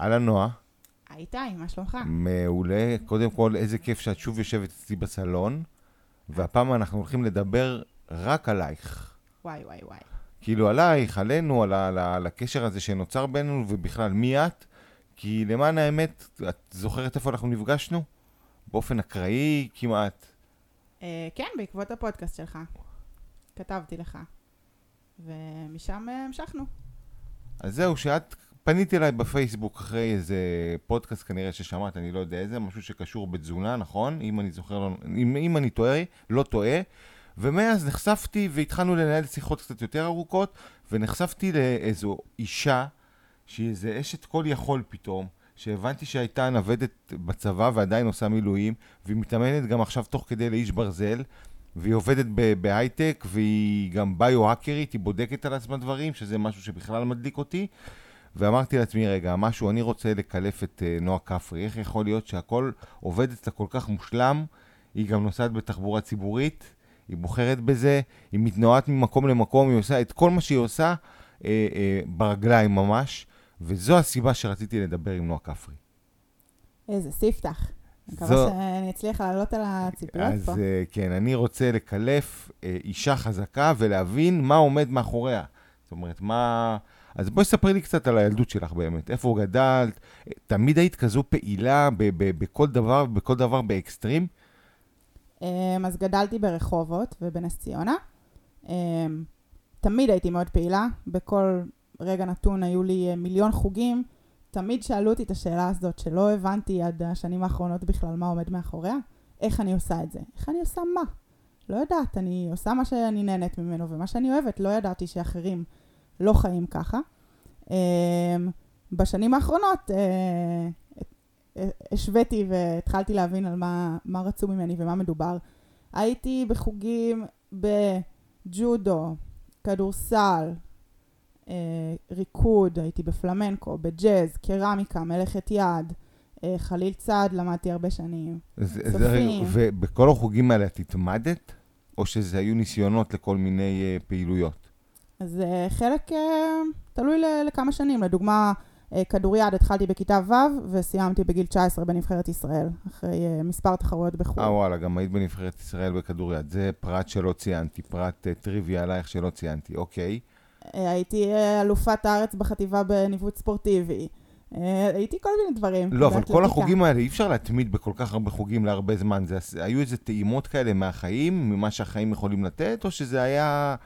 אהלן נועה, איתי, מה שלומך? מעולה. קודם כל, איזה כיף שאת שוב יושבת אצלי בסלון, והפעם אנחנו הולכים לדבר רק עלייך. וואי וואי וואי. כאילו עלייך, עלינו, על, על, על הקשר הזה שנוצר בינינו, ובכלל, מי את? כי למען האמת, את זוכרת איפה אנחנו נפגשנו? באופן אקראי כמעט. אה, כן, בעקבות הפודקאסט שלך. כתבתי לך. ומשם אה, המשכנו. אז זהו, שאת פנית אליי בפייסבוק אחרי איזה פודקאסט כנראה ששמעת, אני לא יודע איזה, משהו שקשור בתזונה, נכון? אם אני זוכר, לא- אם, אם אני טועה, לא טועה. ומאז נחשפתי והתחלנו לנהל שיחות קצת יותר ארוכות, ונחשפתי לאיזו אישה שהיא איזה אשת כל יכול פתאום, שהבנתי שהייתה נוודת בצבא ועדיין עושה מילואים, והיא מתאמנת גם עכשיו תוך כדי לאיש ברזל, והיא עובדת בהייטק, והיא גם ביו-האקרית, היא בודקת על עצמה דברים, שזה משהו שבכלל מדליק אותי. ואמרתי לעצמי, רגע, משהו, אני רוצה לקלף את uh, נועה כפרי. איך יכול להיות שהכל עובד אצלה כל כך מושלם? היא גם נוסעת בתחבורה ציבורית, היא בוחרת בזה, היא מתנועת ממקום למקום, היא עושה את כל מה שהיא עושה אה, אה, ברגליים ממש, וזו הסיבה שרציתי לדבר עם נועה כפרי. איזה ספתח. אני מקווה זו- שאני אצליח לעלות על הציפיות אז פה. אה, כן, אני רוצה לקלף אה, אישה חזקה ולהבין מה עומד מאחוריה. זאת אומרת, מה... אז בואי ספרי לי קצת על הילדות שלך באמת. איפה גדלת? תמיד היית כזו פעילה בכל דבר, בכל דבר באקסטרים? אמ, אז גדלתי ברחובות ובנס ציונה. אמ, תמיד הייתי מאוד פעילה. בכל רגע נתון היו לי אה, מיליון חוגים. תמיד שאלו אותי את השאלה הזאת, שלא הבנתי עד השנים האחרונות בכלל מה עומד מאחוריה. איך אני עושה את זה? איך אני עושה מה? לא יודעת, אני עושה מה שאני נהנית ממנו ומה שאני אוהבת. לא ידעתי שאחרים לא חיים ככה. אמ, בשנים האחרונות אה, אה, השוויתי והתחלתי להבין על מה, מה רצו ממני ומה מדובר. הייתי בחוגים בג'ודו, כדורסל, אה, ריקוד, הייתי בפלמנקו, בג'אז, קרמיקה, מלאכת יד, חליל צד, למדתי הרבה שנים. צופים. ובכל החוגים האלה את התמדת? או שזה היו ניסיונות לכל מיני פעילויות? אז אה, חלק אה, תלוי לכמה שנים. לדוגמה, אה, כדוריד התחלתי בכיתה ו' וסיימתי בגיל 19 בנבחרת ישראל, אחרי מספר תחרויות בחו"ל. אה, וואלה, גם היית בנבחרת ישראל בכדוריד. זה פרט שלא ציינתי, פרט טריוויה עלייך שלא ציינתי, אוקיי. הייתי אלופת הארץ בחטיבה בניווט ספורטיבי. הייתי כל מיני דברים. לא, אבל כל. החוגים האלה, אי אפשר להתמיד בכל כך הרבה חוגים להרבה זמן. זה, היו איזה טעימות כאלה מהחיים, ממה שהחיים יכולים לתת, או שזה היה,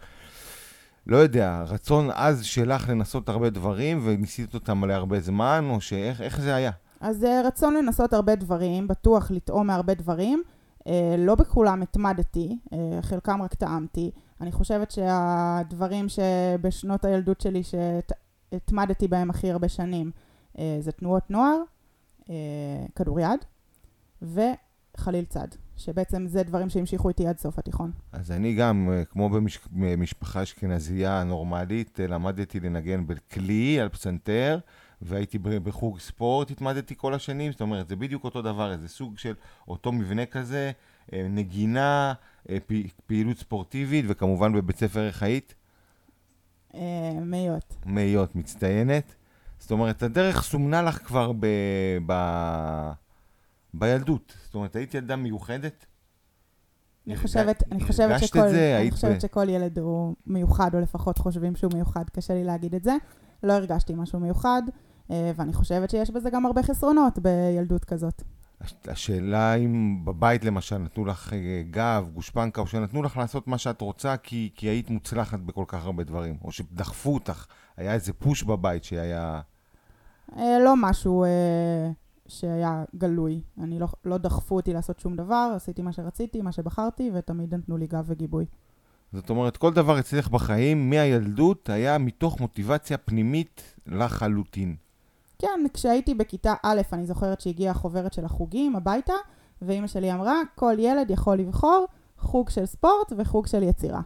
לא יודע, רצון עז שלך לנסות הרבה דברים, וניסית אותם להרבה זמן, או שאיך איך זה היה? אז אה, רצון לנסות הרבה דברים, בטוח לטעום מהרבה דברים. אה, לא בכולם התמדתי, אה, חלקם רק טעמתי. אני חושבת שהדברים שבשנות הילדות שלי שהתמדתי בהם הכי הרבה שנים זה תנועות נוער, כדוריד וחליל צד, שבעצם זה דברים שהמשיכו איתי עד סוף התיכון. אז אני גם, אה, כמו במש- במשפחה אשכנזייה נורמלית, אה, למדתי לנגן בכלי על פסנתר, והייתי בחוג ספורט, התמדתי כל השנים, זאת אומרת, זה בדיוק אותו דבר, איזה סוג של אותו מבנה כזה, אה, נגינה, פעילות ספורטיבית, וכמובן בבית ספר איך היית? מאיות. מאיות, מצטיינת. זאת אומרת, הדרך סומנה לך כבר ב... ב... בילדות. זאת אומרת, היית ילדה מיוחדת? אני חושבת, אני חושבת שכל, זה? אני חושבת ב- שכל ילד הוא מיוחד, או לפחות חושבים שהוא מיוחד, קשה לי להגיד את זה. לא הרגשתי משהו מיוחד, אה, ואני חושבת שיש בזה גם הרבה חסרונות בילדות כזאת. הש- השאלה אם בבית למשל נתנו לך אה, גב, גושפנקה, או שנתנו לך לעשות מה שאת רוצה כי, כי היית מוצלחת בכל כך הרבה דברים, או שדחפו אותך, היה איזה פוש בבית שהיה... אה, לא משהו שהיה גלוי. אני לא, לא דחפו אותי לעשות שום דבר, עשיתי מה שרציתי, מה שבחרתי, ותמיד נתנו לי גב וגיבוי. זאת אומרת, כל דבר אצלך בחיים מהילדות היה מתוך מוטיבציה פנימית לחלוטין. כן, כשהייתי בכיתה א', אני זוכרת שהגיעה החוברת של החוגים הביתה, ואימא שלי אמרה, כל ילד יכול לבחור חוג של ספורט וחוג של יצירה.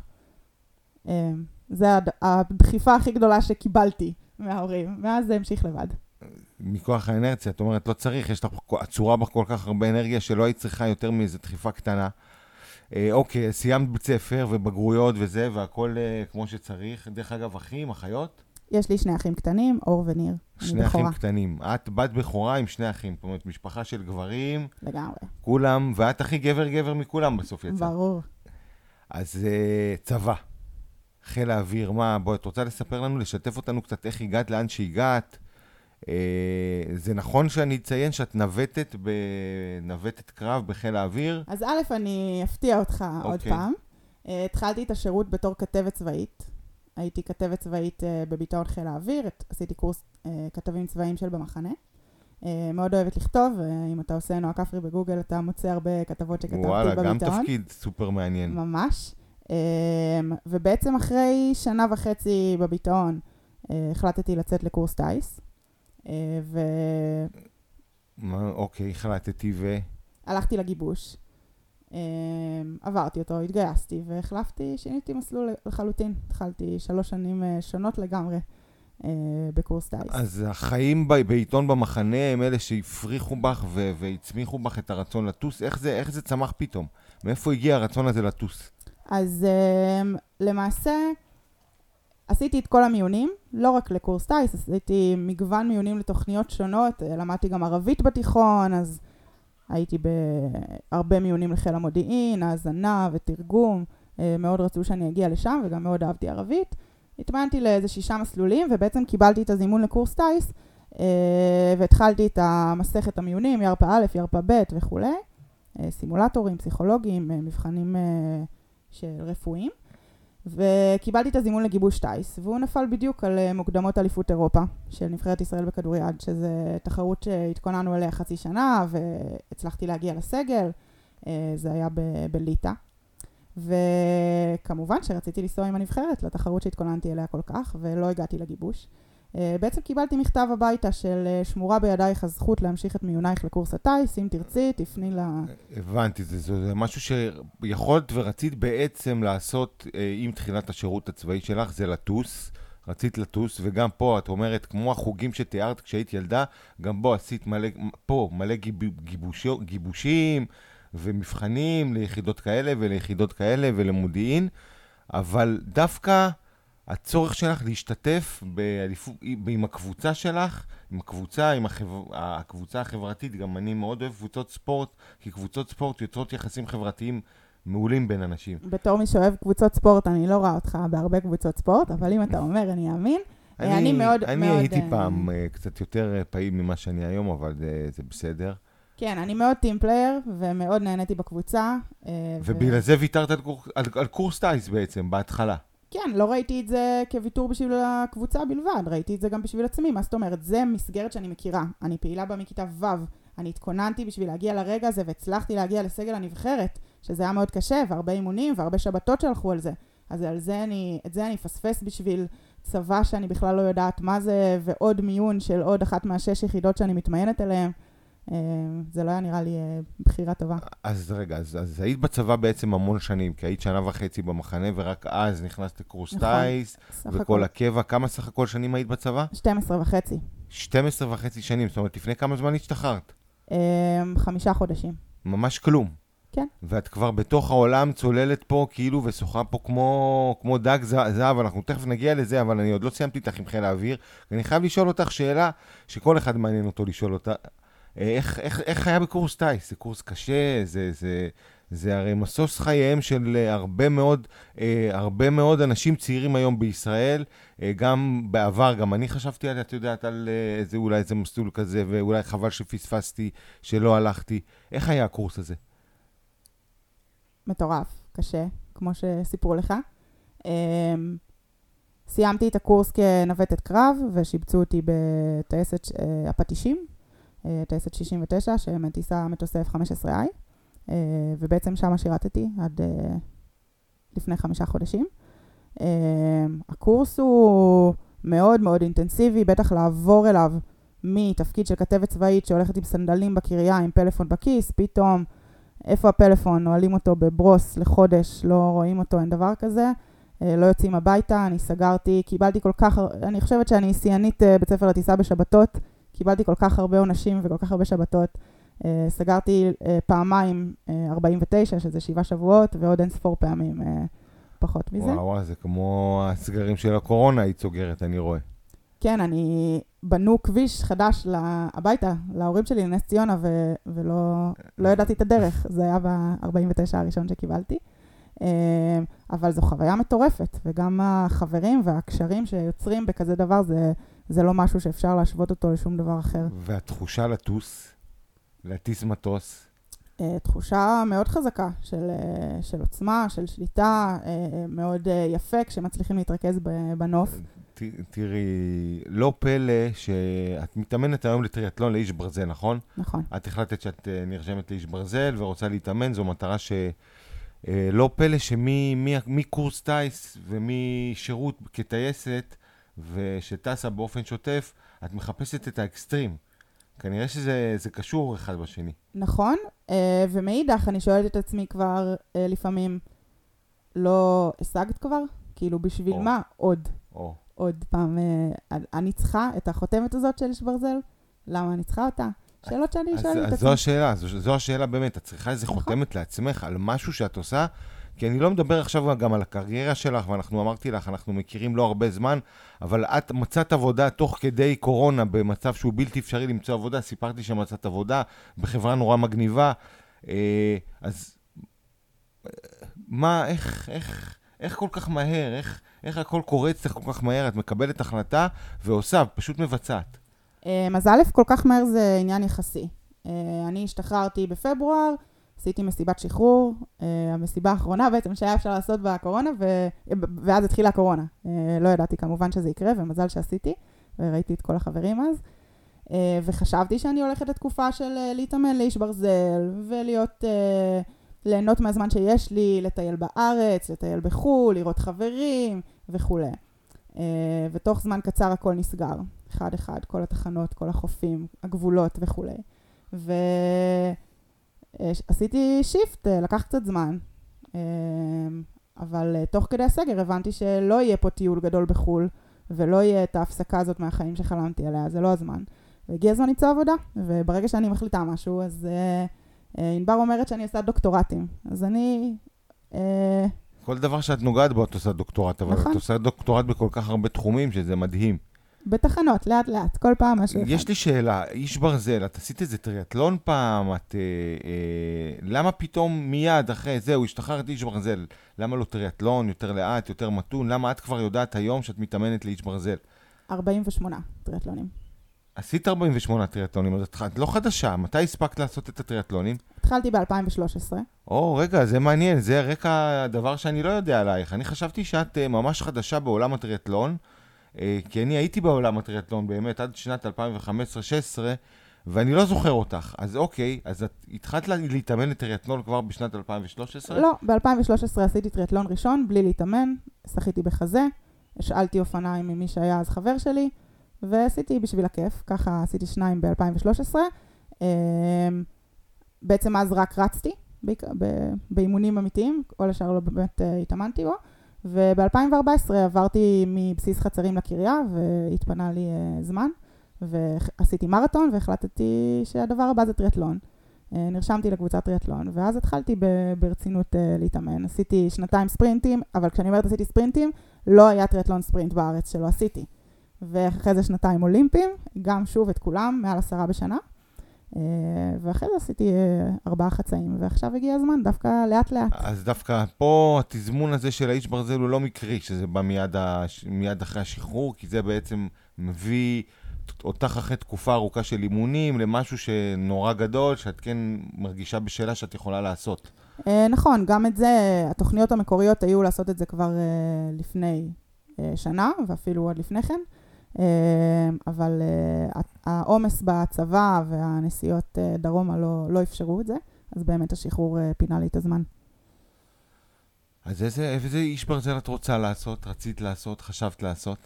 אה, זה הד- הדחיפה הכי גדולה שקיבלתי מההורים, מאז זה המשיך לבד. מכוח האנרציה, את אומרת, לא צריך, יש לך עצורה בך כל כך הרבה אנרגיה שלא היית צריכה יותר מאיזו דחיפה קטנה. אה, אוקיי, סיימת בית ספר ובגרויות וזה, והכל אה, כמו שצריך. דרך אגב, אחים, אחיות? יש לי שני אחים קטנים, אור וניר. שני אחים בכורה. קטנים. את בת בכורה עם שני אחים. זאת אומרת, משפחה של גברים, לגמרי, כולם, ואת הכי גבר-גבר מכולם בסוף יצא. ברור. אז uh, צבא, חיל האוויר, מה, בואי, את רוצה לספר לנו, לשתף אותנו קצת איך הגעת, לאן שהגעת? Uh, זה נכון שאני אציין שאת נווטת בנווטת קרב בחיל האוויר? אז א', אני אפתיע אותך עוד אוקיי. פעם. Uh, התחלתי את השירות בתור כתבת צבאית. הייתי כתבת צבאית uh, בביטאון חיל האוויר, עשיתי קורס כתבים צבאיים של במחנה. מאוד אוהבת לכתוב, ואם אתה עושה נועה כפרי בגוגל, אתה מוצא הרבה כתבות שכתבתי וואלה, בביטאון. גם תפקיד סופר מעניין. ממש. Um, ובעצם אחרי שנה וחצי בביטאון, החלטתי לצאת לקורס טיס. Uh, מה, אוקיי, החלטתי ו... והלכתי לגיבוש. Um, עברתי אותו, התגייסתי והחלפתי, שיניתי מסלול לחלוטין. התחלתי שלוש שנים uh, שונות לגמרי בקורס טיס. אז החיים ב- בעיתון במחנה הם אלה שהפריחו בך ו- והצמיחו בך את הרצון לטוס. איך זה, איך זה צמח פתאום? מאיפה הגיע הרצון הזה לטוס? אז למעשה, עשיתי את כל המיונים, לא רק לקורס טיס, עשיתי מגוון מיונים לתוכניות שונות, אה, למדתי גם ערבית בתיכון, אז הייתי בהרבה מיונים לחיל המודיעין, האזנה ותרגום, אה, מאוד רצו שאני אגיע לשם וגם מאוד אהבתי ערבית. התמנתי לאיזה שישה מסלולים ובעצם קיבלתי את הזימון לקורס טיס אה, והתחלתי את המסכת המיונים, ירפא א', ירפא ב' וכולי, סימולטורים, פסיכולוגיים, אה, מבחנים של רפואיים. וקיבלתי את הזימון לגיבוש טיס, והוא נפל בדיוק על אה, מוקדמות אליפות אירופה של נבחרת ישראל בכדוריד, שזה תחרות שהתכוננו אליה חצי שנה, והצלחתי להגיע לסגל, אה, זה היה בליטא. וכמובן שרציתי לנסוע עם הנבחרת לתחרות שהתכוננתי אליה כל כך, ולא הגעתי לגיבוש. אה, בעצם קיבלתי מכתב הביתה של אה, שמורה בידייך הזכות להמשיך את מיונייך לקורס הטיס, אם תרצי, תפני ל... הבנתי, זה, זה, זה משהו שיכולת ורצית בעצם לעשות אה, עם תחילת השירות הצבאי שלך, זה לטוס. רצית לטוס, וגם פה, את אומרת, כמו החוגים שתיארת כשהיית ילדה, גם בו עשית מלא, פה מלא גיב, גיבושו, גיבושים ומבחנים ליחידות כאלה וליחידות כאלה ולמודיעין, אבל דווקא הצורך שלך להשתתף באליפות, עם הקבוצה שלך, עם הקבוצה, עם החבר... הקבוצה החברתית, גם אני מאוד אוהב קבוצות ספורט, כי קבוצות ספורט יוצרות יחסים חברתיים מעולים בין אנשים. בתור מי שאוהב קבוצות ספורט, אני לא רואה אותך בהרבה קבוצות ספורט, אבל אם אתה אומר, אני אאמין. אה, אני מאוד, אני מאוד... הייתי אה, פעם אה, קצת יותר פעיל ממה שאני היום, אבל אה, זה בסדר. כן, אני מאוד team player, ומאוד נהניתי בקבוצה. אה, ו- ובגלל זה ויתרת על, קור... על, על קורס טיס בעצם, בהתחלה. כן, לא ראיתי את זה כוויתור בשביל הקבוצה בלבד, ראיתי את זה גם בשביל עצמי. מה זאת אומרת? זה מסגרת שאני מכירה. אני פעילה בה מכיתה ו'. אני התכוננתי בשביל להגיע לרגע הזה, והצלחתי להגיע לסגל הנבחרת, שזה היה מאוד קשה, והרבה אימונים, והרבה שבתות שהלכו על זה. אז על זה אני, את זה אני אפספס בשביל צבא שאני בכלל לא יודעת מה זה, ועוד מיון של עוד אחת מהשש יחידות שאני מתמיינת אליהן. אה, זה לא היה נראה לי אה, בחירה טובה. אז רגע, אז, אז היית בצבא בעצם המון שנים, כי היית שנה וחצי במחנה, ורק אז נכנסת לקורס נכון. טייס, וכל הכל הקבע. כמה סך הכל שנים היית בצבא? 12 וחצי. 12 וחצי שנים, זאת אומרת, לפני כמה זמן השתחררת? אה, חמישה חודשים. ממש כלום. כן. ואת כבר בתוך העולם צוללת פה כאילו ושוחה פה כמו, כמו דג זהב, אנחנו תכף נגיע לזה, אבל אני עוד לא סיימתי איתך עם חיל האוויר. אני חייב לשאול אותך שאלה שכל אחד מעניין אותו לשאול אותה. אה, איך, איך, איך היה בקורס טיס? זה קורס קשה, זה, זה, זה הרי משוש חייהם של אה, הרבה מאוד, אה, הרבה מאוד אנשים צעירים היום בישראל. אה, גם בעבר, גם אני חשבתי על, את יודעת, על אה, איזה, אולי איזה מסלול כזה, ואולי חבל שפספסתי, שלא הלכתי. איך היה הקורס הזה? מטורף, קשה, כמו שסיפרו לך. Um, סיימתי את הקורס כנווטת קרב, ושיבצו אותי בטייסת uh, הפטישים, טייסת 69, שמטיסה מטוסי F-15I, uh, ובעצם שם שירתתי עד uh, לפני חמישה חודשים. הקורס הוא מאוד מאוד אינטנסיבי, בטח לעבור אליו מתפקיד של כתבת צבאית שהולכת עם סנדלים בקריה, עם פלאפון בכיס, פתאום איפה הפלאפון? נועלים אותו בברוס לחודש, לא רואים אותו, אין דבר כזה. אה, לא יוצאים הביתה, אני סגרתי, קיבלתי כל כך, אני חושבת שאני שיאנית אה, בית ספר לטיסה בשבתות, קיבלתי כל כך הרבה עונשים וכל כך הרבה שבתות. אה, סגרתי אה, פעמיים אה, 49, שזה שבעה שבועות, ועוד אין ספור פעמים אה, פחות מזה. וואו, וואו, זה כמו הסגרים של הקורונה היית סוגרת, אני רואה. כן, אני... בנו כביש חדש לה- הביתה, להורים שלי לנס ציונה, ו... ולא לא ידעתי את הדרך. זה היה ב-49 הראשון שקיבלתי. אה, אבל זו חוויה מטורפת, וגם החברים והקשרים שיוצרים בכזה דבר, זה, זה לא משהו שאפשר להשוות אותו לשום דבר אחר. והתחושה לטוס, להטיס מטוס, אה, תחושה מאוד חזקה של, אה, של עוצמה, של שליטה, אה, מאוד יפה כשמצליחים להתרכז בנוף. ת, תראי, לא פלא שאת מתאמנת היום לטריאטלון לאיש ברזל, נכון? נכון. את החלטת שאת נרשמת לאיש ברזל ורוצה להתאמן, זו מטרה ש... לא פלא שמקורס טיס ומשירות כטייסת ושטסה באופן שוטף, את מחפשת את האקסטרים. כנראה שזה זה קשור אחד בשני. נכון, אה, ומאידך אני שואלת את עצמי כבר אה, לפעמים, לא השגת כבר? כאילו, בשביל או. מה עוד? או, עוד פעם, אה, אני צריכה את החותמת הזאת של איש ברזל? למה אני צריכה אותה? שאלות שאני שואלת את אז זו עצמי. השאלה, זו, זו השאלה באמת, את צריכה איזה נכון. חותמת לעצמך על משהו שאת עושה, כי אני לא מדבר עכשיו גם על הקריירה שלך, ואנחנו אמרתי לך, אנחנו מכירים לא הרבה זמן, אבל את מצאת עבודה תוך כדי קורונה במצב שהוא בלתי אפשרי למצוא עבודה, סיפרתי שמצאת עבודה בחברה נורא מגניבה, אה, אז אה, מה, איך, איך, איך כל כך מהר, איך, איך הכל קורה אצלך כל כך מהר, את מקבלת החלטה ועושה, פשוט מבצעת. אה, אז א', כל כך מהר זה עניין יחסי. אני השתחררתי בפברואר, עשיתי מסיבת שחרור, אה, המסיבה האחרונה בעצם שהיה אפשר לעשות בקורונה, ו... ואז התחילה הקורונה. אה, לא ידעתי כמובן שזה יקרה, ומזל שעשיתי, וראיתי את כל החברים אז. אה, וחשבתי שאני הולכת לתקופה של אה, להתאמן לאיש ברזל, ולהיות... אה, ליהנות מהזמן שיש לי, לטייל בארץ, לטייל בחו"ל, לראות חברים וכולי. אה, ותוך זמן קצר הכל נסגר, אחד-אחד, כל התחנות, כל החופים, הגבולות וכולי. ועשיתי shift, אה, לקח קצת זמן, אה, אבל אה, תוך כדי הסגר הבנתי שלא יהיה פה טיול גדול בחו"ל, ולא יהיה את ההפסקה הזאת מהחיים שחלמתי עליה, זה לא הזמן. והגיע הזמן למצוא עבודה, וברגע שאני מחליטה משהו, אז אה, אה, ענבר אומרת שאני עושה דוקטורטים. אז אני... אה, כל דבר שאת נוגעת בו את עושה דוקטורט, אבל נכון. את עושה דוקטורט בכל כך הרבה תחומים שזה מדהים. בתחנות, לאט לאט, כל פעם משהו אחד. יש לי שאלה, איש ברזל, את עשית איזה טריאטלון פעם? את... אה, אה, למה פתאום מיד אחרי זהו, השתחררת איש ברזל? למה לא טריאטלון, יותר לאט, יותר מתון? למה את כבר יודעת היום שאת מתאמנת לאיש ברזל? 48 טריאטלונים. עשית 48 טריאטלונים, אז את, לא חדשה, מתי הספקת לעשות את הטריאטלונים? התחלתי ב-2013. או, רגע, זה מעניין, זה רקע דבר שאני לא יודע עלייך. אני חשבתי שאת uh, ממש חדשה בעולם הטריאטלון, כי אני הייתי בעולם הטריאטלון באמת עד שנת 2015-2016, ואני לא זוכר אותך. אז אוקיי, אז את התחלת לה- להתאמן לטריאטלון כבר בשנת 2013? לא, ב-2013 עשיתי טריאטלון ראשון, בלי להתאמן, שחיתי בחזה, השאלתי אופניים ממי שהיה אז חבר שלי, ועשיתי בשביל הכיף, ככה עשיתי שניים ב-2013. בעצם אז רק רצתי, באימונים אמיתיים, כל השאר לא באמת אה, התאמנתי בו. וב-2014 עברתי מבסיס חצרים לקריה, והתפנה לי אה, זמן, ועשיתי מרתון, והחלטתי שהדבר הבא זה טריאטלון. אה, נרשמתי לקבוצת טריאטלון, ואז התחלתי ב- ברצינות אה, להתאמן. עשיתי שנתיים ספרינטים, אבל כשאני אומרת עשיתי ספרינטים, לא היה טריאטלון ספרינט בארץ שלא עשיתי. ואחרי זה שנתיים אולימפיים, גם שוב את כולם, מעל עשרה בשנה. אה, ואחרי זה עשיתי אה, ארבעה חצאים, ועכשיו הגיע הזמן, דווקא לאט לאט. אז דווקא פה התזמון הזה של האיש ברזל הוא לא מקרי, שזה בא מיד, הש... מיד אחרי השחרור, כי זה בעצם מביא אותך אחרי תקופה ארוכה של אימונים למשהו שנורא גדול, שאת כן מרגישה בשאלה שאת יכולה לעשות. אה, נכון, גם את זה, התוכניות המקוריות היו לעשות את זה כבר לפני שנה, ואפילו עוד לפני כן. אה, אבל אה, העומס בצבא והנסיעות אה, דרומה לא, לא אפשרו את זה, אז באמת השחרור אה, פינה לי את הזמן. אז איזה, איזה איש ברזל את רוצה לעשות, רצית לעשות, חשבת לעשות?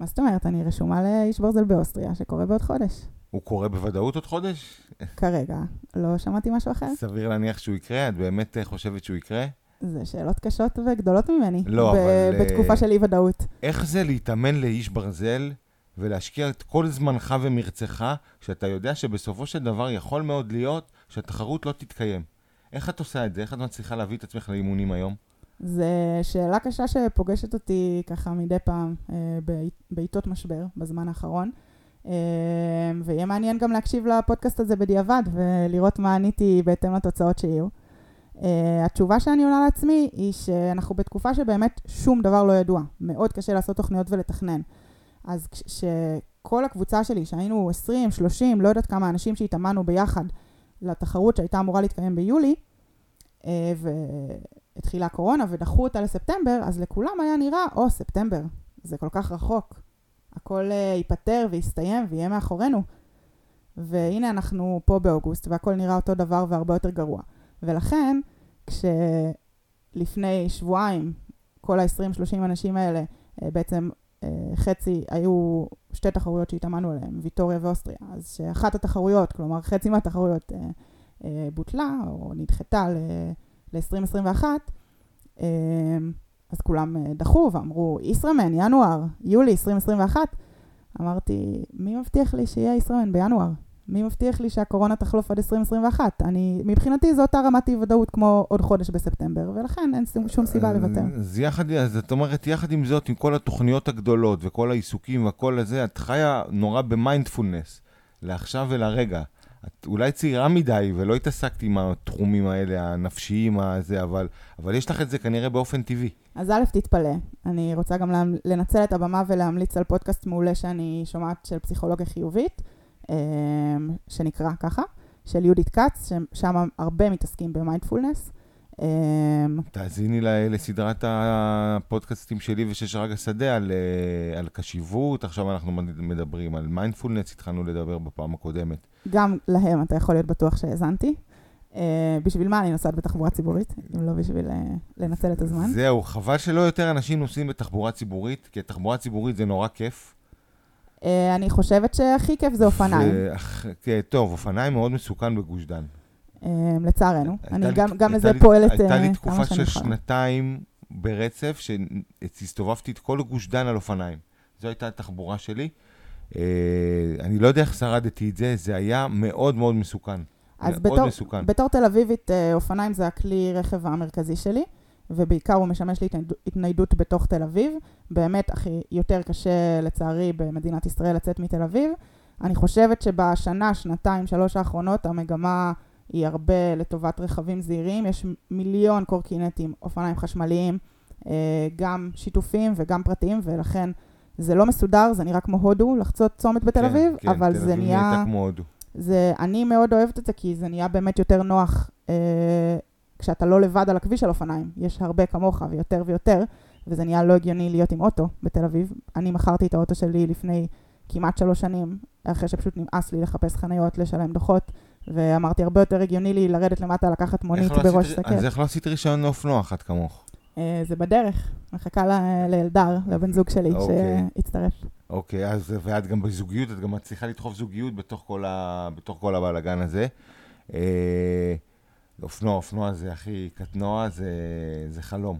מה זאת אומרת? אני רשומה לאיש ברזל באוסטריה, שקורה בעוד חודש. הוא קורה בוודאות עוד חודש? כרגע, לא שמעתי משהו אחר. סביר להניח שהוא יקרה? את באמת חושבת שהוא יקרה? זה שאלות קשות וגדולות ממני. לא, ב- אבל, בתקופה של אי-ודאות. איך זה להתאמן לאיש ברזל ולהשקיע את כל זמנך ומרצך, כשאתה יודע שבסופו של דבר יכול מאוד להיות שהתחרות לא תתקיים? איך את עושה את זה? איך את מצליחה להביא את עצמך לאימונים היום? זו שאלה קשה שפוגשת אותי ככה מדי פעם אה, בעיתות משבר בזמן האחרון. אה, ויהיה מעניין גם להקשיב לפודקאסט הזה בדיעבד ולראות מה עניתי בהתאם לתוצאות שיהיו. אה, התשובה שאני עונה לעצמי היא שאנחנו בתקופה שבאמת שום דבר לא ידוע. מאוד קשה לעשות תוכניות ולתכנן. אז כשכל הקבוצה שלי, שהיינו 20, 30, לא יודעת כמה אנשים שהתאמנו ביחד לתחרות שהייתה אמורה להתקיים ביולי, אה, והתחילה הקורונה ודחו אותה לספטמבר, אז לכולם היה נראה, או, ספטמבר, זה כל כך רחוק. הכל אה, ייפתר ויסתיים ויהיה מאחורינו. והנה אנחנו פה באוגוסט, והכל נראה אותו דבר והרבה יותר גרוע. ולכן, כשלפני שבועיים כל ה-20-30 אנשים האלה, אה, בעצם חצי היו שתי תחרויות שהתאמנו עליהן, ויטוריה ואוסטריה, אז שאחת התחרויות, כלומר חצי מהתחרויות בוטלה או נדחתה ל-2021, אמ, אז כולם אה, דחו ואמרו, ישראמן, ינואר, יולי 2021. אמרתי, מי מבטיח לי שיהיה ישראמן בינואר? מי מבטיח לי שהקורונה תחלוף עד 2021? אני, מבחינתי זו אותה רמת אי ודאות כמו עוד חודש בספטמבר, ולכן אין שום סיבה לוותר. אז יחד, אז את אומרת, יחד עם זאת, עם כל התוכניות הגדולות וכל העיסוקים והכל הזה, את חיה נורא במיינדפולנס, לעכשיו ולרגע. את אולי צעירה מדי ולא התעסקת עם התחומים האלה, הנפשיים, הזה, אבל, אבל יש לך את זה כנראה באופן טבעי. אז א', תתפלא. אני רוצה גם לנצל את הבמה ולהמליץ על פודקאסט מעולה שאני שומעת של פסיכולוגיה חיובית, שנקרא ככה, של יהודית כץ, ששם הרבה מתעסקים במיינדפולנס. אמ, תאזיני לסדרת הפודקאסטים שלי ושש רגע שדה על, אה, על קשיבות, עכשיו אנחנו מדברים על מיינדפולנס, התחלנו לדבר בפעם הקודמת. גם להם אתה יכול להיות בטוח שהאזנתי. Uh, בשביל מה אני נוסעת בתחבורה ציבורית, אם לא בשביל uh, לנצל את הזמן? זהו, חבל שלא יותר אנשים נוסעים בתחבורה ציבורית, כי תחבורה ציבורית זה נורא כיף. Uh, אני חושבת שהכי כיף זה אופניים. כן, טוב, אופניים מאוד מסוכן בגוש דן. אמ, לצערנו. אני גם, לזה פועלת כמה שאני יכולה. הייתה לי תקופה של שנתיים ברצף, שהסתובבתי את כל גוש דן על אופניים. זו הייתה התחבורה שלי. אה, אני לא יודע איך שרדתי את זה, זה היה מאוד מאוד מסוכן. אז בתור. בתור תל אביבית, אה, אופניים זה הכלי רכב המרכזי שלי, ובעיקר הוא משמש להתניידות בתוך תל אביב. באמת, הכי יותר קשה, לצערי, במדינת ישראל לצאת מתל אביב. אני חושבת שבשנה, שנתיים, שלוש האחרונות, המגמה... היא הרבה לטובת רכבים זעירים. יש מיליון קורקינטים, אופניים חשמליים, אה, גם שיתופים וגם פרטיים, ולכן זה לא מסודר, זה נראה כמו הודו, לחצות צומת בתל כן, אביב, כן, אבל זה נהיה... כן, תל אביב כמו הודו. זה, אני מאוד אוהבת את זה, כי זה נהיה באמת יותר נוח אה, כשאתה לא לבד על הכביש על אופניים. יש הרבה כמוך ויותר ויותר, וזה נהיה לא הגיוני להיות עם אוטו בתל אביב. אני מכרתי את האוטו שלי לפני כמעט שלוש שנים, אחרי שפשוט נמאס לי לחפש חניות, לשלם דוחות. ואמרתי, הרבה יותר הגיוני לי לרדת למטה, לקחת מונית לא בראש שקט. אז איך לא עשית רישיון לאופנוע אחת כמוך? אה, זה בדרך, מחכה לאלדר, לבן זוג שלי, אוקיי. שיצטרף. אוקיי, אז ואת גם בזוגיות, את גם מצליחה לדחוף זוגיות בתוך כל, ה, בתוך כל הבלאגן הזה. אה, אופנוע, אופנוע זה הכי קטנוע, זה, זה חלום.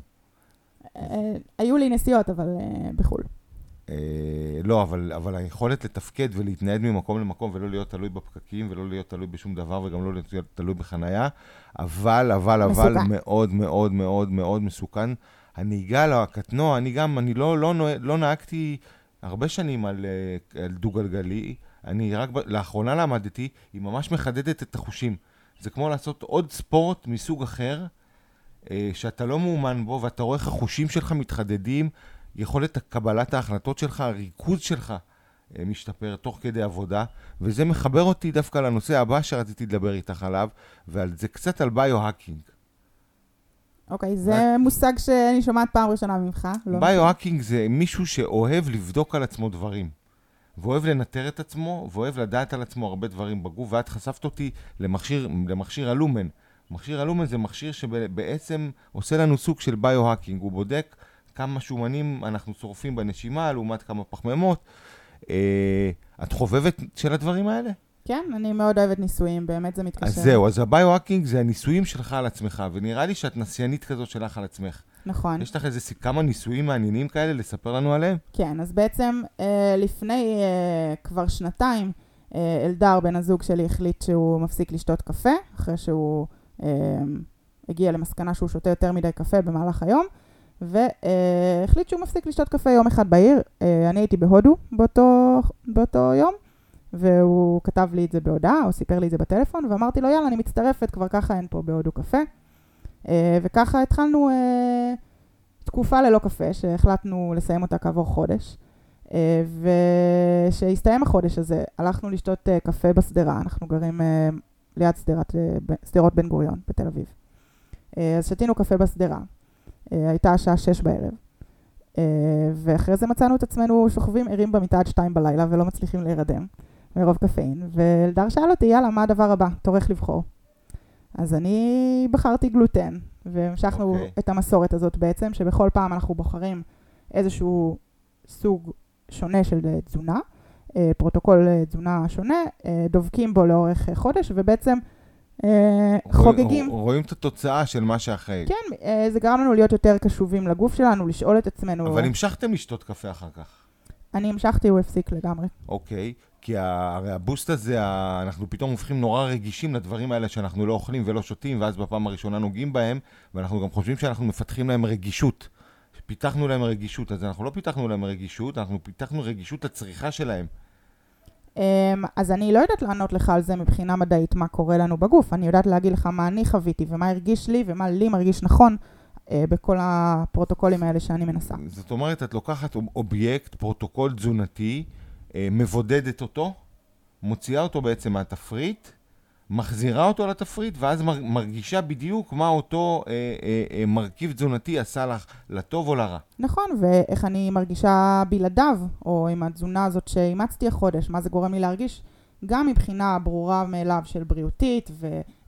אה, היו לי נסיעות, אבל בחו"ל. אה, לא, אבל, אבל היכולת לתפקד ולהתנייד ממקום למקום ולא להיות תלוי בפקקים ולא להיות תלוי בשום דבר וגם לא להיות תלוי בחנייה, אבל, אבל, מסוכן. אבל מאוד מאוד מאוד מאוד מסוכן. הנהיגה לקטנוע, אני גם, אני לא, לא, לא, נהגתי הרבה שנים על, אה, על דו-גלגלי, אני רק לאחרונה למדתי, היא ממש מחדדת את החושים. זה כמו לעשות עוד ספורט מסוג אחר, אה, שאתה לא מאומן בו ואתה רואה איך החושים שלך מתחדדים. יכולת קבלת ההחלטות שלך, הריכוז שלך אה, משתפר תוך כדי עבודה, וזה מחבר אותי דווקא לנושא הבא שרציתי לדבר איתך עליו, ועל זה קצת על ביו-האקינג. אוקיי, זה רק... מושג שאני שומעת פעם ראשונה ממך. לא ביו-האקינג זה מישהו שאוהב לבדוק על עצמו דברים. ואוהב לנטר את עצמו, ואוהב לדעת על עצמו הרבה דברים בגוף, ואת חשפת אותי למכשיר, למכשיר הלומן. מכשיר הלומן זה מכשיר שבעצם עושה לנו סוג של ביו-האקינג. הוא בודק כמה שומנים אנחנו שורפים בנשימה לעומת כמה פחמימות. אה, את חובבת של הדברים האלה? כן, אני מאוד אוהבת ניסויים, באמת זה מתקשר. אז זהו, אז הביו-האקינג זה הניסויים שלך על עצמך, ונראה לי שאת נסיינית כזאת שלך על עצמך. נכון. יש לך איזה כמה ניסויים מעניינים כאלה לספר לנו עליהם? כן, אז בעצם אה, לפני אה, כבר שנתיים, אה, אלדר, בן הזוג שלי, החליט שהוא מפסיק לשתות קפה, אחרי שהוא... אה, הגיע למסקנה שהוא שותה יותר מדי קפה במהלך היום, והחליט שהוא מפסיק לשתות קפה יום אחד בעיר. אה, אני הייתי בהודו באותו, באותו יום, והוא כתב לי את זה בהודעה, או סיפר לי את זה בטלפון, ואמרתי לו, יאללה, אני מצטרפת, כבר ככה אין פה בהודו קפה. אה, וככה התחלנו אה, תקופה ללא קפה, שהחלטנו לסיים אותה כעבור חודש. וכשהסתיים החודש הזה, הלכנו לשתות קפה בשדרה, אנחנו גרים ליד שדרות בן גוריון בתל אביב. אז שתינו קפה בשדרה. אה, הייתה השעה שש בערב. אה, ואחרי זה מצאנו את עצמנו שוכבים ערים במיטה עד שתיים בלילה ולא מצליחים להירדם מרוב קפאין, ואלדר שאל אותי, יאללה, מה הדבר הבא? תורך לבחור. אז אני בחרתי גלוטן, והמשכנו okay. אוקיי. את המסורת הזאת בעצם, שבכל פעם אנחנו בוחרים איזשהו סוג שונה של תזונה, אה, פרוטוקול תזונה שונה, דובקים בו לאורך חודש, ובעצם אה, חוגגים. רואים את התוצאה של מה שאחרי. כן, אה, זה גרם לנו להיות יותר קשובים לגוף שלנו, לשאול את עצמנו. אבל המשכתם לשתות קפה אחר כך. אני המשכתי, הוא הפסיק לגמרי. אוקיי, כי הרי ה boost הזה, אנחנו פתאום הופכים נורא רגישים לדברים האלה שאנחנו לא אוכלים ולא שותים, ואז בפעם הראשונה נוגעים בהם, ואנחנו גם חושבים שאנחנו מפתחים להם רגישות. פיתחנו להם רגישות, אז אנחנו לא פיתחנו להם רגישות, אנחנו פיתחנו רגישות לצריכה שלהם. אמ, אז אני לא יודעת לענות לך על זה מבחינה מדעית, מה קורה לנו בגוף. אני יודעת להגיד לך מה אני חוויתי ומה הרגיש לי ומה לי מרגיש נכון בכל הפרוטוקולים האלה שאני מנסה. זאת אומרת, את לוקחת אובייקט, פרוטוקול תזונתי, אה, מבודדת אותו, מוציאה אותו בעצם מהתפריט, מחזירה אותו לתפריט, ואז מרגישה בדיוק מה אותו אה, אה, אה, מרכיב תזונתי עשה לך, לטוב או לרע. נכון, ואיך אני מרגישה בלעדיו, או עם התזונה הזאת שאימצתי החודש, מה זה גורם לי להרגיש, גם מבחינה ברורה מאליו של בריאותית,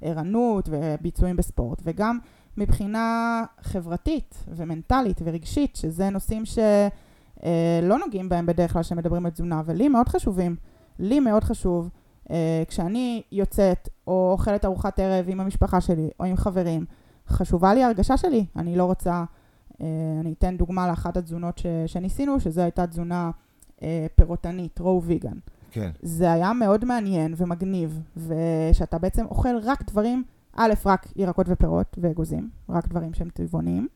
וערנות, וביצועים בספורט, וגם מבחינה חברתית, ומנטלית, ורגשית, שזה נושאים שלא אה, נוגעים בהם בדרך כלל כשמדברים על תזונה, ולי מאוד חשובים. לי מאוד חשוב. Uh, כשאני יוצאת או אוכלת ארוחת ערב עם המשפחה שלי או עם חברים, חשובה לי ההרגשה שלי. אני לא רוצה, uh, אני אתן דוגמה לאחת התזונות ש, שניסינו, שזו הייתה תזונה פירוטנית, רואו ויגן. כן. זה היה מאוד מעניין ומגניב, ושאתה בעצם אוכל רק דברים, א', רק ירקות ופירות ואגוזים, רק דברים שהם טבעוניים,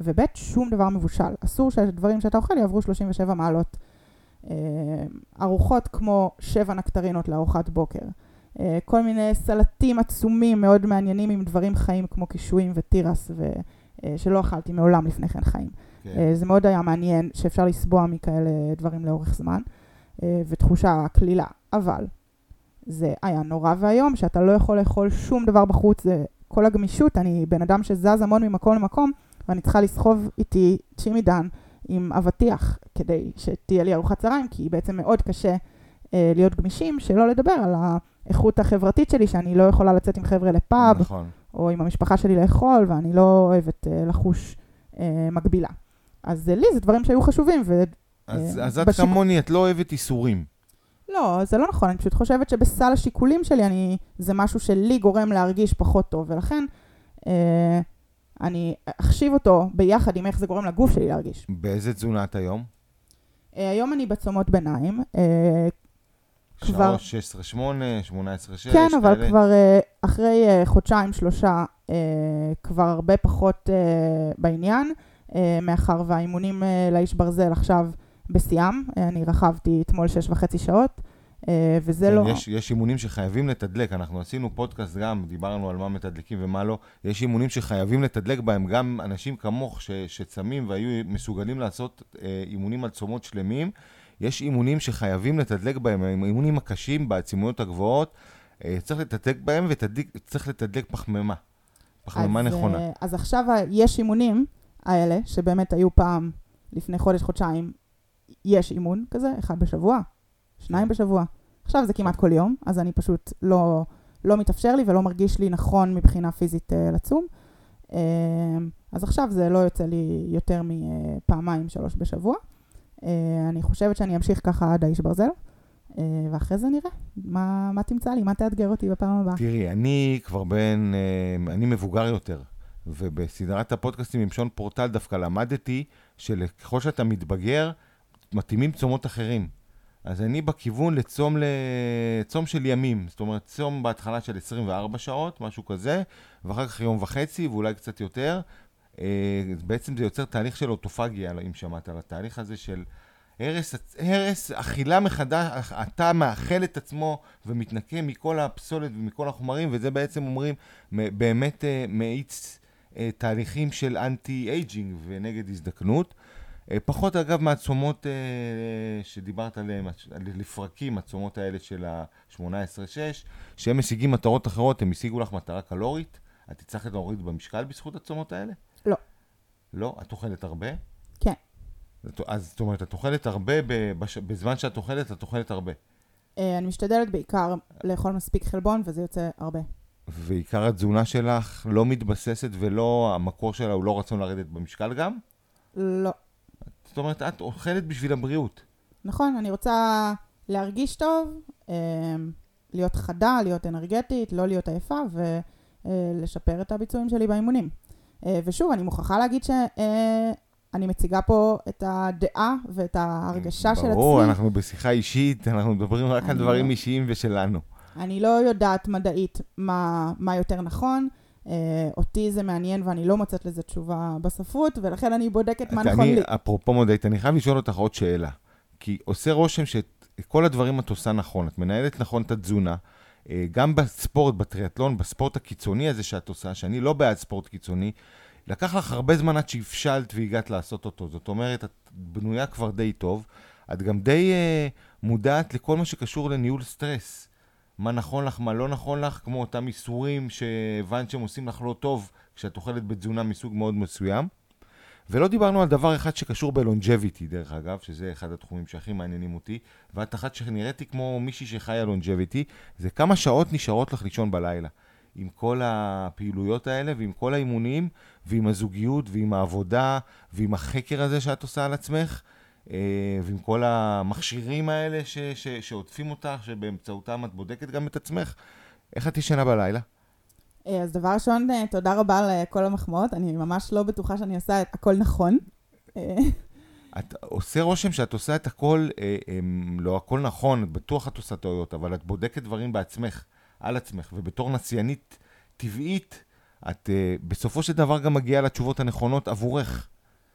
וב', שום דבר מבושל. אסור שהדברים שאתה אוכל יעברו 37 מעלות. אה, ארוחות כמו שבע נקטרינות לארוחת בוקר. אה, כל מיני סלטים עצומים מאוד מעניינים עם דברים חיים כמו קישואים ותירס, ו... אה, שלא אכלתי מעולם לפני כן חיים. כן. זה מאוד היה מעניין שאפשר לסבוע מכאלה דברים לאורך זמן, ותחושה קלילה. אבל זה היה נורא ואיום, שאתה לא יכול לאכול שום דבר בחוץ, זה כל הגמישות, אני בן אדם שזז המון ממקום למקום, ואני צריכה לסחוב איתי צ'ימי דן עם אבטיח כדי שתהיה לי ארוחת צהריים, כי בעצם מאוד קשה אה, להיות גמישים, שלא לדבר על האיכות החברתית שלי, שאני לא יכולה לצאת עם חבר'ה לפאב, נכון. או עם המשפחה שלי לאכול, ואני לא אוהבת אה, לחוש אה, מקבילה. אז אה, לי זה דברים שהיו חשובים. ו, אז, אה, אז את בשיק... כמוני, את לא אוהבת איסורים. לא, זה לא נכון, אני פשוט חושבת שבסל השיקולים שלי אני, זה משהו שלי גורם להרגיש פחות טוב, ולכן אה, אני אחשיב אותו ביחד עם איך זה גורם לגוף שלי להרגיש. באיזה תזונה את היום? Uh, היום אני בצומות ביניים. Uh, כבר... 16-8, 18-6, כן, אבל כאלה. כבר uh, אחרי uh, חודשיים, שלושה, uh, כבר הרבה פחות uh, בעניין, uh, מאחר והאימונים uh, לאיש ברזל עכשיו בשיאם. Uh, אני רכבתי אתמול שש וחצי שעות. אה, וזה כן, לא... יש, יש אימונים שחייבים לתדלק, אנחנו עשינו פודקאסט גם, דיברנו על מה מתדלקים ומה לא, יש אימונים שחייבים לתדלק בהם, גם אנשים כמוך ש, שצמים והיו מסוגלים לעשות אה, אימונים על צומות שלמים, יש אימונים שחייבים לתדלק בהם, האימונים הקשים בעצימויות הגבוהות, אה, צריך לתדלק בהם וצריך לתדלק פחמימה, פחמימה אז, נכונה. אה, אז עכשיו יש אימונים האלה, שבאמת היו פעם, לפני חודש-חודשיים, יש אימון כזה, אחד בשבוע. שניים בשבוע. עכשיו זה כמעט כל יום, אז אני פשוט לא, לא מתאפשר לי ולא מרגיש לי נכון מבחינה פיזית uh, לצום. Uh, אז עכשיו זה לא יוצא לי יותר מפעמיים, שלוש בשבוע. Uh, אני חושבת שאני אמשיך ככה עד האיש ברזל, uh, ואחרי זה נראה מה, מה תמצא לי, מה תאתגר אותי בפעם הבאה. תראי, אני כבר בן, uh, אני מבוגר יותר, ובסדרת הפודקאסטים עם שון פורטל דווקא למדתי שככל שאתה מתבגר, מתאימים צומות אחרים. אז אני בכיוון לצום, לצום של ימים. זאת אומרת, צום בהתחלה של 24 שעות, משהו כזה, ואחר כך יום וחצי, ואולי קצת יותר. אה, בעצם זה יוצר תהליך של אוטופגיה, אם שמעת על התהליך הזה של הרס, הרס, אכילה מחדש, התא מאכל את עצמו ומתנקה מכל הפסולת ומכל החומרים, וזה בעצם אומרים, באמת אה, מאיץ אה, תהליכים של אנטי-אייג'ינג ונגד הזדקנות. פחות אגב מהצומות שדיברת עליהן, לפרקים, הצומות האלה של ה-18-6, שהם משיגים מטרות אחרות, הם השיגו לך מטרה קלורית, את תצטרכי להוריד במשקל בזכות הצומות האלה? לא. לא? את אוכלת הרבה? כן. אז זאת אומרת, את אוכלת הרבה, בש... בזמן שאת אוכלת, את אוכלת הרבה. אה, אני משתדלת בעיקר לאכול מספיק חלבון, וזה יוצא הרבה. ועיקר התזונה שלך לא מתבססת ולא, המקור שלה הוא לא רצון לרדת במשקל גם? לא. זאת אומרת, את אוכלת בשביל הבריאות. נכון, אני רוצה להרגיש טוב, אה, להיות חדה, להיות אנרגטית, לא להיות עייפה, ולשפר את הביצועים שלי באימונים. אה, ושוב, אני מוכרחה להגיד שאני מציגה פה את הדעה ואת ההרגשה של עצמי. ברור, אנחנו בשיחה אישית, אנחנו מדברים רק על דברים לא... אישיים ושלנו. אני לא יודעת מדעית מה, מה יותר נכון. Uh, אותי זה מעניין ואני לא מוצאת לזה תשובה בספרות, ולכן אני בודקת מה נכון אני, לי. אפרופו מדעית, אני חייב לשאול אותך עוד שאלה. כי עושה רושם שכל הדברים את עושה נכון, את מנהלת נכון את התזונה, אה, גם בספורט, בטריאטלון, בספורט הקיצוני הזה שאת עושה, שאני לא בעד ספורט קיצוני, לקח לך הרבה זמן עד שהבשלת והגעת לעשות אותו. זאת אומרת, את בנויה כבר די טוב. את גם די uh, מודעת לכל מה שקשור לניהול סטרס. מה נכון לך, מה לא נכון לך, כמו אותם איסורים שהבנת שהם עושים לך לא טוב כשאת אוכלת בתזונה מסוג מאוד מסוים. ולא דיברנו על דבר אחד שקשור בלונג'ביטי, דרך אגב, שזה אחד התחומים שהכי מעניינים אותי, ואת אחת שנראיתי כמו מישהי שחיה לונג'ביטי, זה כמה שעות נשארות לך לישון בלילה. עם כל הפעילויות האלה, ועם כל האימונים, ועם הזוגיות, ועם העבודה, ועם החקר הזה שאת עושה על עצמך, ועם כל המכשירים האלה ש- ש- שעוטפים אותך, שבאמצעותם את בודקת גם את עצמך. איך את ישנה בלילה? אה, אז דבר ראשון, אה, תודה רבה על כל המחמאות. אני ממש לא בטוחה שאני עושה את הכל נכון. אה, את עושה רושם שאת עושה את הכל, לא הכל נכון, בטוח את עושה טעויות, אבל את בודקת דברים בעצמך, על עצמך, ובתור נסיינית טבעית, את בסופו של דבר גם מגיעה לתשובות הנכונות עבורך.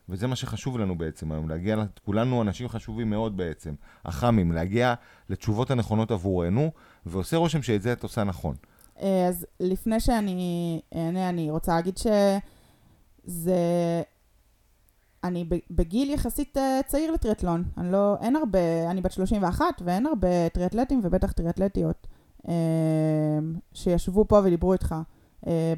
וזה מה שחשוב לנו בעצם היום, להגיע, כולנו אנשים חשובים מאוד בעצם, אח"מים, להגיע לתשובות הנכונות עבורנו, ועושה רושם שאת זה את עושה נכון. אה, אז לפני שאני אענה, אני רוצה להגיד שזה... אני בגיל יחסית אה, צעיר לטריאטלון. אני לא... אין הרבה... אני בת 31 ואין הרבה טריאטלטים ובטח טריאטלטיות אה, שישבו פה ודיברו איתך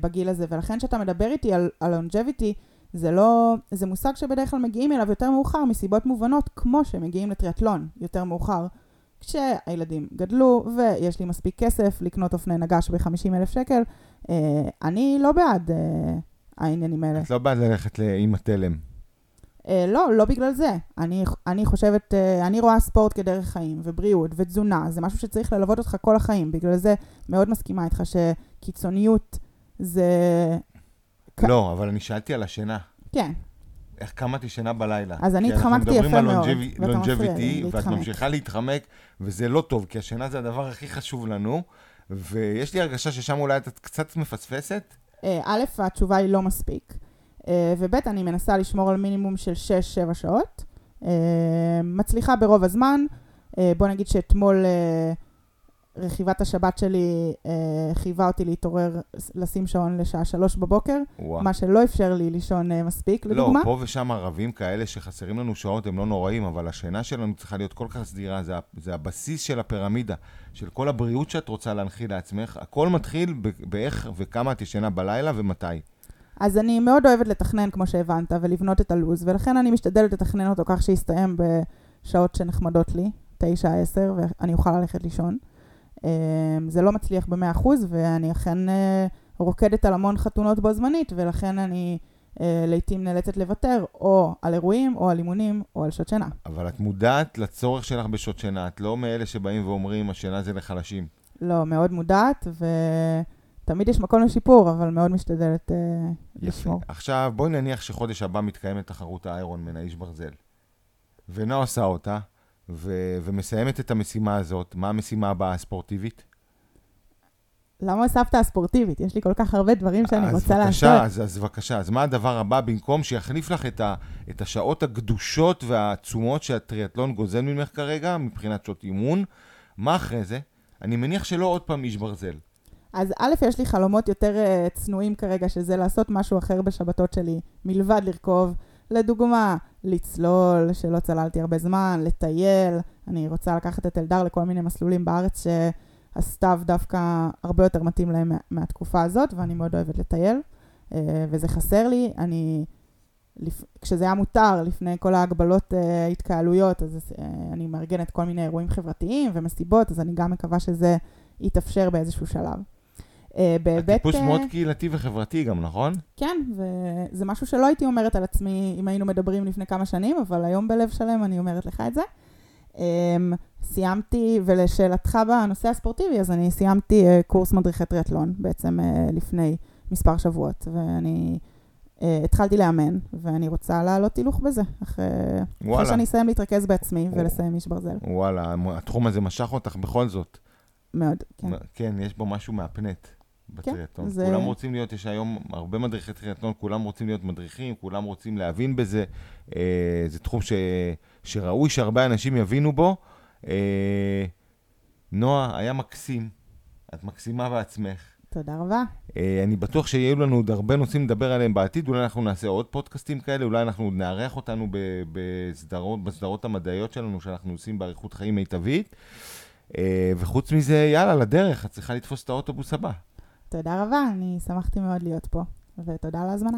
בגיל הזה. ולכן כשאתה מדבר איתי על, על longevity, זה לא... זה מושג שבדרך כלל מגיעים אליו יותר מאוחר מסיבות מובנות, כמו שמגיעים לטריאטלון יותר מאוחר. כשהילדים גדלו ויש לי מספיק כסף לקנות אופני נגש ב-50 אלף שקל, אה, אני לא בעד אה, העניינים האלה. את לא בעד ללכת לאימא תלם. אה, לא, לא בגלל זה. אני, אני חושבת, אה, אני רואה ספורט כדרך חיים, ובריאות, ותזונה, זה משהו שצריך ללוות אותך כל החיים. בגלל זה מאוד מסכימה איתך שקיצוניות זה... לא, אבל אני שאלתי על השינה. כן. איך כמה את ישנה בלילה. אז אני התחמקתי יפה מאוד, ואתה מפריע לי ואת ממשיכה להתחמק, וזה לא טוב, כי השינה זה הדבר הכי חשוב לנו, ויש לי הרגשה ששם אולי את קצת מפספסת. אה, א', התשובה היא לא מספיק, אה, וב', אני מנסה לשמור על מינימום של 6-7 שעות. אה, מצליחה ברוב הזמן. בוא נגיד שאתמול רכיבת השבת שלי אה, חייבה אותי להתעורר, לשים שעון לשעה שלוש בבוקר, ווא. מה שלא אפשר לי לישון אה, מספיק, לא, לדוגמה. לא, פה ושם ערבים כאלה שחסרים לנו שעות הם לא נוראים, אבל השינה שלנו צריכה להיות כל כך סדירה, זה, זה הבסיס של הפירמידה, של כל הבריאות שאת רוצה להנחיל לעצמך. הכל מתחיל באיך וכמה את ישנה בלילה ומתי. אז אני מאוד אוהבת לתכנן, כמו שהבנת, ולבנות את הלו"ז, ולכן אני משתדלת לתכנן אותו כך שיסתיים בשעות שנחמדות לי, תשע, עשר, ואני אוכל ללכת לישון. אמ, זה לא מצליח ב-100%, ואני אכן אה, רוקדת על המון חתונות בו זמנית, ולכן אני אה, לעתים נאלצת לוותר או על אירועים, או על אימונים, או על שעות שינה. אבל את מודעת לצורך שלך בשעות שינה, את לא מאלה שבאים ואומרים, השינה זה לחלשים. לא, מאוד מודעת, ותמיד יש מקום לשיפור, אבל מאוד משתדלת uh, לשמור. עכשיו, בואי נניח שחודש הבא מתקיימת תחרות האיירון מן האיש ברזל. ונועה עושה אותה, ו- ומסיימת את המשימה הזאת, מה המשימה הבאה הספורטיבית? למה הוספת הספורטיבית? יש לי כל כך הרבה דברים שאני אז רוצה בבקשה, לעשות. אז, אז בבקשה, אז מה הדבר הבא במקום שיחליף לך את, ה, את השעות הגדושות והעצומות שהטריאטלון גוזל ממך כרגע, מבחינת שעות אימון? מה אחרי זה? אני מניח שלא עוד פעם איש ברזל. אז א', יש לי חלומות יותר uh, צנועים כרגע, שזה לעשות משהו אחר בשבתות שלי, מלבד לרכוב. לדוגמה, לצלול, שלא צללתי הרבה זמן, לטייל. אני רוצה לקחת את אלדר לכל מיני מסלולים בארץ שהסתיו דווקא הרבה יותר מתאים להם מה, מהתקופה הזאת, ואני מאוד אוהבת לטייל, uh, וזה חסר לי. אני. כשזה היה מותר, לפני כל ההגבלות uh, התקהלויות, אז uh, אני מארגנת כל מיני אירועים חברתיים ומסיבות, אז אני גם מקווה שזה יתאפשר באיזשהו שלב. Uh, בהיבט... טיפוס אה, מאוד קהילתי וחברתי גם, נכון? כן, וזה משהו שלא הייתי אומרת על עצמי אם היינו מדברים לפני כמה שנים, אבל היום בלב שלם אני אומרת לך את זה. Um, סיימתי, ולשאלתך בנושא הספורטיבי, אז אני סיימתי uh, קורס מדריכי טריאטלון בעצם לפני מספר שבועות, ואני התחלתי לאמן, ואני רוצה לעלות הילוך בזה, אחרי, אחרי שאני אסיים להתרכז בעצמי ולסיים איש ברזל. וואלה, התחום הזה משך אותך בכל זאת. מאוד, כן. כן, יש בו משהו מהפנט בטריאטלון. זה- כולם רוצים להיות, יש היום הרבה מדריכי טריאטלון, כולם רוצים להיות מדריכים, כולם רוצים להבין בזה. אה, זה תחום ש... שראוי שהרבה אנשים יבינו בו. אה, נועה, היה מקסים. את מקסימה בעצמך. תודה רבה. אה, אני בטוח שיהיו לנו עוד הרבה נושאים לדבר עליהם בעתיד, אולי אנחנו נעשה עוד פודקאסטים כאלה, אולי אנחנו עוד נארח אותנו ב- בסדרות, בסדרות המדעיות שלנו שאנחנו עושים באריכות חיים מיטבית. אה, וחוץ מזה, יאללה, לדרך, את צריכה לתפוס את האוטובוס הבא. תודה רבה, אני שמחתי מאוד להיות פה, ותודה על ההזמנה.